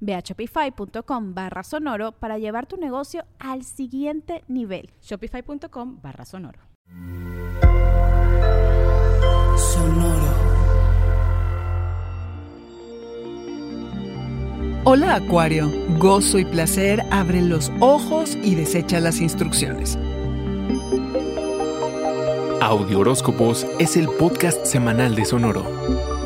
Ve a shopify.com barra sonoro para llevar tu negocio al siguiente nivel. Shopify.com barra sonoro. Sonoro. Hola Acuario, gozo y placer abre los ojos y desecha las instrucciones. Audio Horóscopos es el podcast semanal de Sonoro.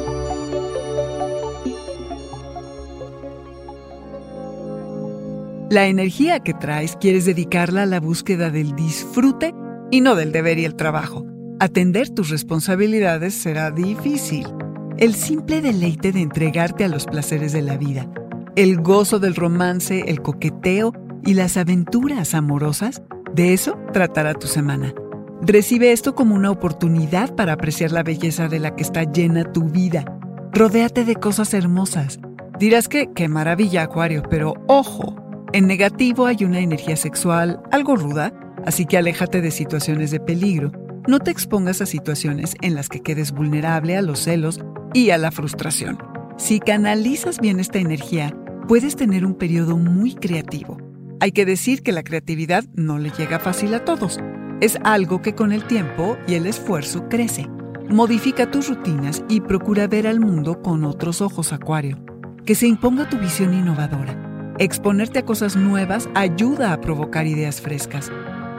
La energía que traes quieres dedicarla a la búsqueda del disfrute y no del deber y el trabajo. Atender tus responsabilidades será difícil. El simple deleite de entregarte a los placeres de la vida, el gozo del romance, el coqueteo y las aventuras amorosas, de eso tratará tu semana. Recibe esto como una oportunidad para apreciar la belleza de la que está llena tu vida. Rodéate de cosas hermosas. Dirás que qué maravilla, Acuario, pero ojo, en negativo hay una energía sexual algo ruda, así que aléjate de situaciones de peligro. No te expongas a situaciones en las que quedes vulnerable a los celos y a la frustración. Si canalizas bien esta energía, puedes tener un periodo muy creativo. Hay que decir que la creatividad no le llega fácil a todos. Es algo que con el tiempo y el esfuerzo crece. Modifica tus rutinas y procura ver al mundo con otros ojos, Acuario. Que se imponga tu visión innovadora Exponerte a cosas nuevas ayuda a provocar ideas frescas.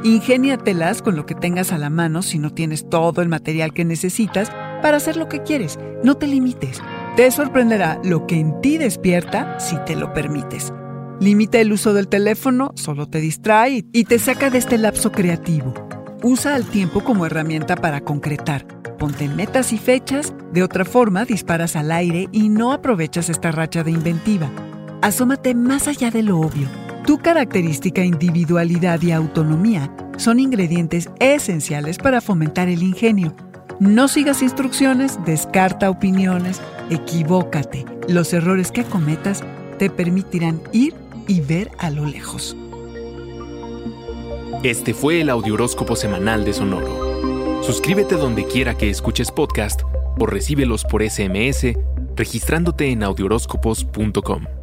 Ingéniatelas con lo que tengas a la mano si no tienes todo el material que necesitas para hacer lo que quieres. No te limites. Te sorprenderá lo que en ti despierta si te lo permites. Limita el uso del teléfono, solo te distrae y te saca de este lapso creativo. Usa el tiempo como herramienta para concretar. Ponte metas y fechas, de otra forma disparas al aire y no aprovechas esta racha de inventiva asómate más allá de lo obvio. Tu característica, individualidad y autonomía son ingredientes esenciales para fomentar el ingenio. No sigas instrucciones, descarta opiniones, equivócate. Los errores que cometas te permitirán ir y ver a lo lejos. Este fue el Audioróscopo Semanal de Sonoro. Suscríbete donde quiera que escuches podcast o recíbelos por SMS registrándote en audioróscopos.com.